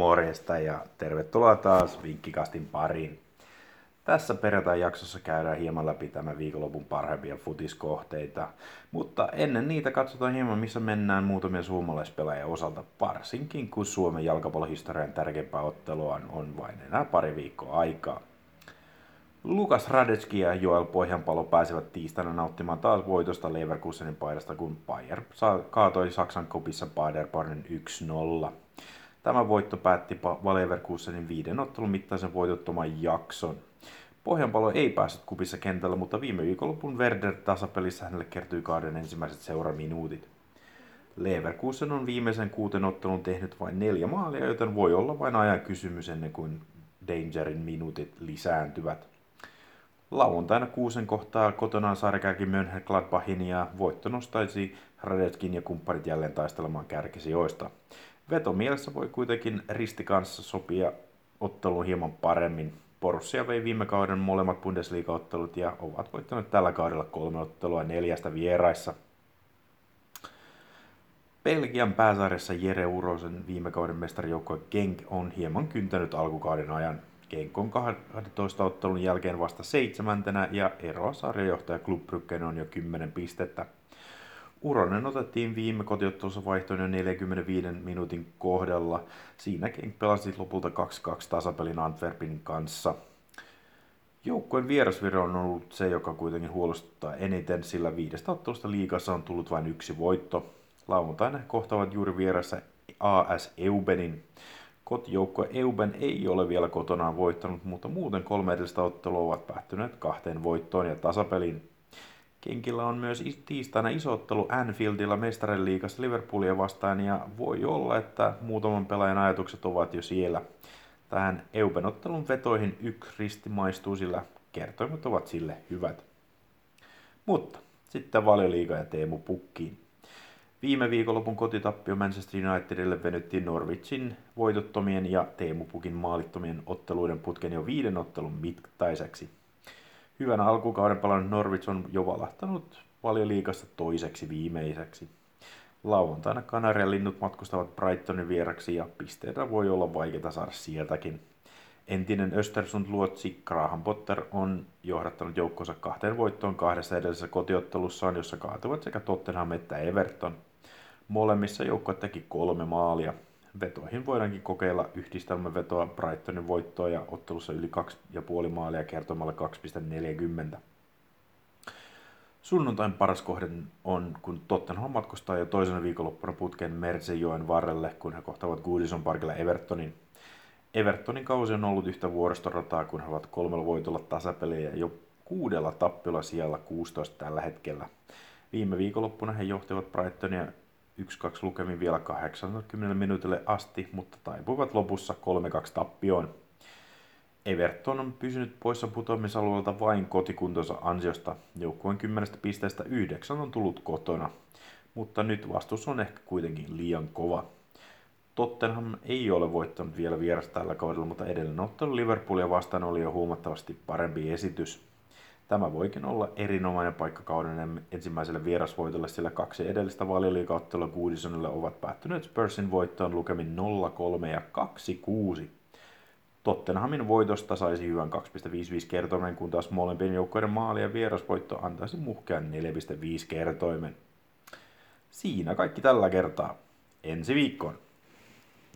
morjesta ja tervetuloa taas Vinkkikastin pariin. Tässä perjantai-jaksossa käydään hieman läpi tämän viikonlopun parhaimpia futiskohteita, mutta ennen niitä katsotaan hieman missä mennään muutamia suomalaispelaajien osalta, varsinkin kun Suomen jalkapallohistorian tärkeimpää ottelua on vain enää pari viikkoa aikaa. Lukas Radetski ja Joel Pohjanpalo pääsevät tiistaina nauttimaan taas voitosta Leverkusenin paidasta, kun Bayer kaatoi Saksan kopissa Paderbornin 1-0. Tämä voitto päätti Leverkusenin viiden ottelun mittaisen voitottoman jakson. Pohjanpalo ei päässyt kupissa kentällä, mutta viime viikonlopun Werder tasapelissä hänelle kertyi kauden ensimmäiset seuraminuutit. Leverkusen on viimeisen kuuten ottelun tehnyt vain neljä maalia, joten voi olla vain ajan kysymys ennen kuin Dangerin minuutit lisääntyvät. Lauantaina kuusen kohtaa kotonaan sarjakärki Mönchengladbachin ja voitto nostaisi Radetskin ja kumppanit jälleen taistelemaan kärkisijoista. Veto mielessä voi kuitenkin risti kanssa sopia otteluun hieman paremmin. Borussia vei viime kauden molemmat Bundesliga-ottelut ja ovat voittaneet tällä kaudella kolme ottelua neljästä vieraissa. Belgian pääsarjassa Jere Urosen viime kauden mestarijoukkue Genk on hieman kyntänyt alkukauden ajan. Genk on 12 ottelun jälkeen vasta seitsemäntenä ja eroa sarjajohtaja Club on jo 10 pistettä. Uronen otettiin viime kotiottelussa vaihtoon jo 45 minuutin kohdalla. Siinä Genk pelasi lopulta 2-2 tasapelin Antwerpin kanssa. Joukkueen vierasviro on ollut se, joka kuitenkin huolestuttaa eniten, sillä viidestä ottelusta liigassa on tullut vain yksi voitto. Lauantaina kohtaavat juuri vieressä AS Eubenin. Kotijoukkue Euben ei ole vielä kotonaan voittanut, mutta muuten kolme edellistä ottelua ovat päättyneet kahteen voittoon ja tasapeliin. Kenkillä on myös tiistaina iso ottelu Anfieldilla mestarien liigassa Liverpoolia vastaan ja voi olla, että muutaman pelaajan ajatukset ovat jo siellä. Tähän Euben ottelun vetoihin yksi risti maistuu, sillä kertoimet ovat sille hyvät. Mutta sitten valioliiga ja Teemu Pukkiin. Viime viikonlopun kotitappio Manchester Unitedille venyttiin Norwichin voitottomien ja Teemu Pukin maalittomien otteluiden putken jo viiden ottelun mittaiseksi. Hyvän alkukauden palannut Norwich on jo valahtanut valioliikasta toiseksi viimeiseksi. Lauantaina Kanarian linnut matkustavat Brightonin vieraksi ja pisteitä voi olla vaikeita saada sieltäkin. Entinen Östersund-luotsi Graham Potter on johdattanut joukkonsa kahteen voittoon kahdessa edellisessä kotiottelussaan, jossa kaatuvat sekä Tottenham että Everton – Molemmissa joukkue teki kolme maalia. Vetoihin voidaankin kokeilla yhdistelmävetoa Brightonin voittoa ja ottelussa yli 2,5 maalia kertomalla 2,40. Sunnuntain paras kohde on, kun Tottenham matkustaa jo toisena viikonloppuna putkeen Merseyjoen varrelle, kun he kohtaavat Goodison Parkilla Evertonin. Evertonin kausi on ollut yhtä vuoristorataa, kun he ovat kolmella voitolla tasapeliä ja jo kuudella tappiolla siellä 16 tällä hetkellä. Viime viikonloppuna he johtivat Brightonia 1-2 lukemin vielä 80 minuutille asti, mutta taipuivat lopussa 3-2 tappioon. Everton on pysynyt poissa putoamisalueelta vain kotikuntonsa ansiosta. Joukkueen 10 pisteestä 9 on tullut kotona, mutta nyt vastus on ehkä kuitenkin liian kova. Tottenham ei ole voittanut vielä vierasta tällä kaudella, mutta edellinen ottelu Liverpoolia vastaan oli jo huomattavasti parempi esitys. Tämä voikin olla erinomainen paikka kauden ensimmäiselle vierasvoitolle, sillä kaksi edellistä valioliikaottelua Goodisonille ovat päättyneet Spursin voittoon lukemin 0-3 ja 2-6. Tottenhamin voitosta saisi hyvän 2,55 kertoimen, kun taas molempien joukkojen maali- ja vierasvoitto antaisi muhkean 4,5 kertoimen. Siinä kaikki tällä kertaa. Ensi viikkoon!